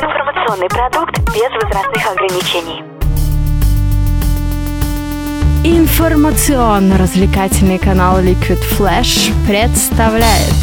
Информационный продукт без возрастных ограничений. Информационно-развлекательный канал Liquid Flash представляет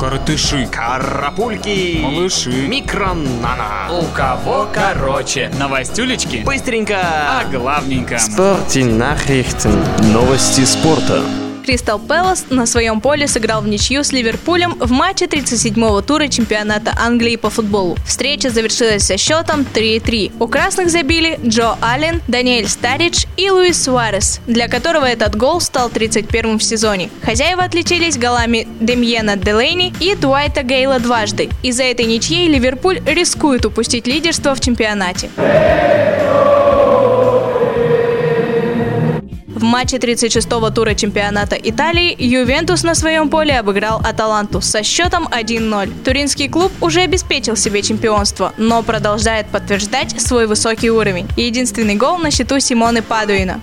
Коротыши, Карапульки, малыши, микронана. у кого короче. Новостюлечки, Быстренько. а главненько. Спорте Nachrichten. Новости спорта. Кристал Пэлас на своем поле сыграл в ничью с Ливерпулем в матче 37-го тура чемпионата Англии по футболу. Встреча завершилась со счетом 3-3. У красных забили Джо Аллен, Даниэль Старидж и Луис Суарес, для которого этот гол стал 31-м в сезоне. Хозяева отличились голами Демьена Делейни и Дуайта Гейла дважды. Из-за этой ничьей Ливерпуль рискует упустить лидерство в чемпионате. В матче 36-го тура чемпионата Италии Ювентус на своем поле обыграл Аталанту со счетом 1-0. Туринский клуб уже обеспечил себе чемпионство, но продолжает подтверждать свой высокий уровень. Единственный гол на счету Симоны Падуина.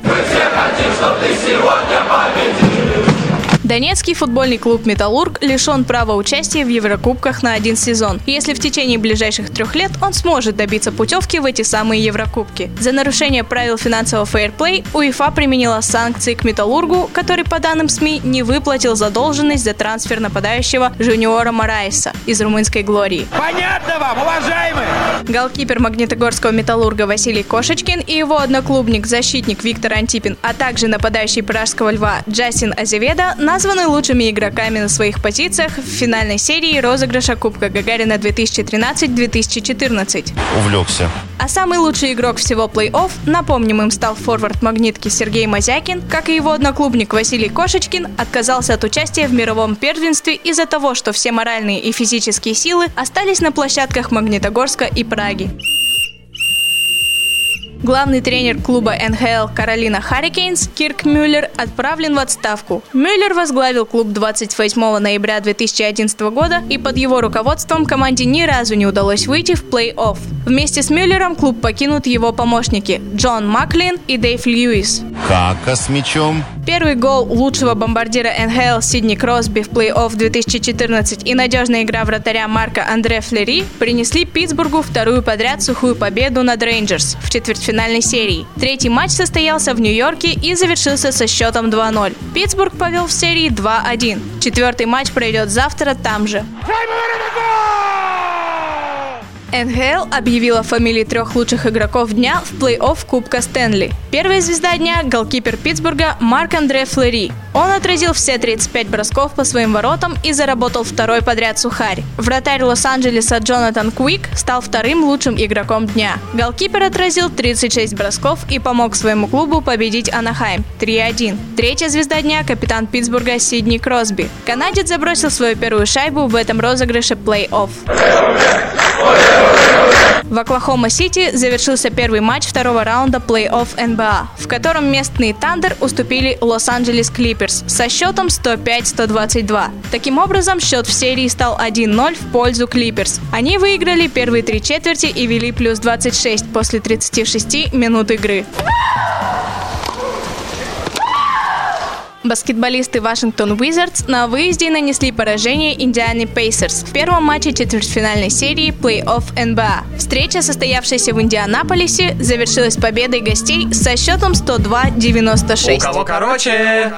Донецкий футбольный клуб «Металлург» лишен права участия в Еврокубках на один сезон, если в течение ближайших трех лет он сможет добиться путевки в эти самые Еврокубки. За нарушение правил финансового фейерплей УЕФА применила санкции к «Металлургу», который, по данным СМИ, не выплатил задолженность за трансфер нападающего Жуниора Мараиса из румынской «Глории». Понятно вам, уважаемые? Голкипер магнитогорского «Металлурга» Василий Кошечкин и его одноклубник, защитник Виктор Антипин, а также нападающий пражского льва Джастин Азеведа названы лучшими игроками на своих позициях в финальной серии розыгрыша Кубка Гагарина 2013-2014. увлекся. А самый лучший игрок всего плей-офф, напомним, им стал форвард магнитки Сергей Мазякин, как и его одноклубник Василий Кошечкин, отказался от участия в мировом первенстве из-за того, что все моральные и физические силы остались на площадках Магнитогорска и Праги. Главный тренер клуба НХЛ Каролина Харрикейнс Кирк Мюллер отправлен в отставку. Мюллер возглавил клуб 28 ноября 2011 года, и под его руководством команде ни разу не удалось выйти в плей-офф. Вместе с Мюллером клуб покинут его помощники Джон Маклин и Дэйв Льюис. Кака с мячом. Первый гол лучшего бомбардира НХЛ Сидни Кросби в плей-офф 2014 и надежная игра вратаря Марка Андре Флери принесли Питтсбургу вторую подряд сухую победу над Рейнджерс в четвертьфинальной серии. Третий матч состоялся в Нью-Йорке и завершился со счетом 2-0. Питтсбург повел в серии 2-1. Четвертый матч пройдет завтра там же. НХЛ объявила фамилии трех лучших игроков дня в плей-офф Кубка Стэнли. Первая звезда дня – голкипер Питтсбурга Марк Андре Флери. Он отразил все 35 бросков по своим воротам и заработал второй подряд сухарь. Вратарь Лос-Анджелеса Джонатан Куик стал вторым лучшим игроком дня. Голкипер отразил 36 бросков и помог своему клубу победить Анахайм 3-1. Третья звезда дня – капитан Питтсбурга Сидни Кросби. Канадец забросил свою первую шайбу в этом розыгрыше плей-офф. В Оклахома-Сити завершился первый матч второго раунда плей-офф НБА, в котором местные Тандер уступили Лос-Анджелес Клиперс со счетом 105-122. Таким образом, счет в серии стал 1-0 в пользу Клиперс. Они выиграли первые три четверти и вели плюс 26 после 36 минут игры. Баскетболисты Вашингтон Уизардс на выезде нанесли поражение Индиане Пейсерс в первом матче четвертьфинальной серии плей-офф НБА. Встреча, состоявшаяся в Индианаполисе, завершилась победой гостей со счетом 102-96. У кого короче?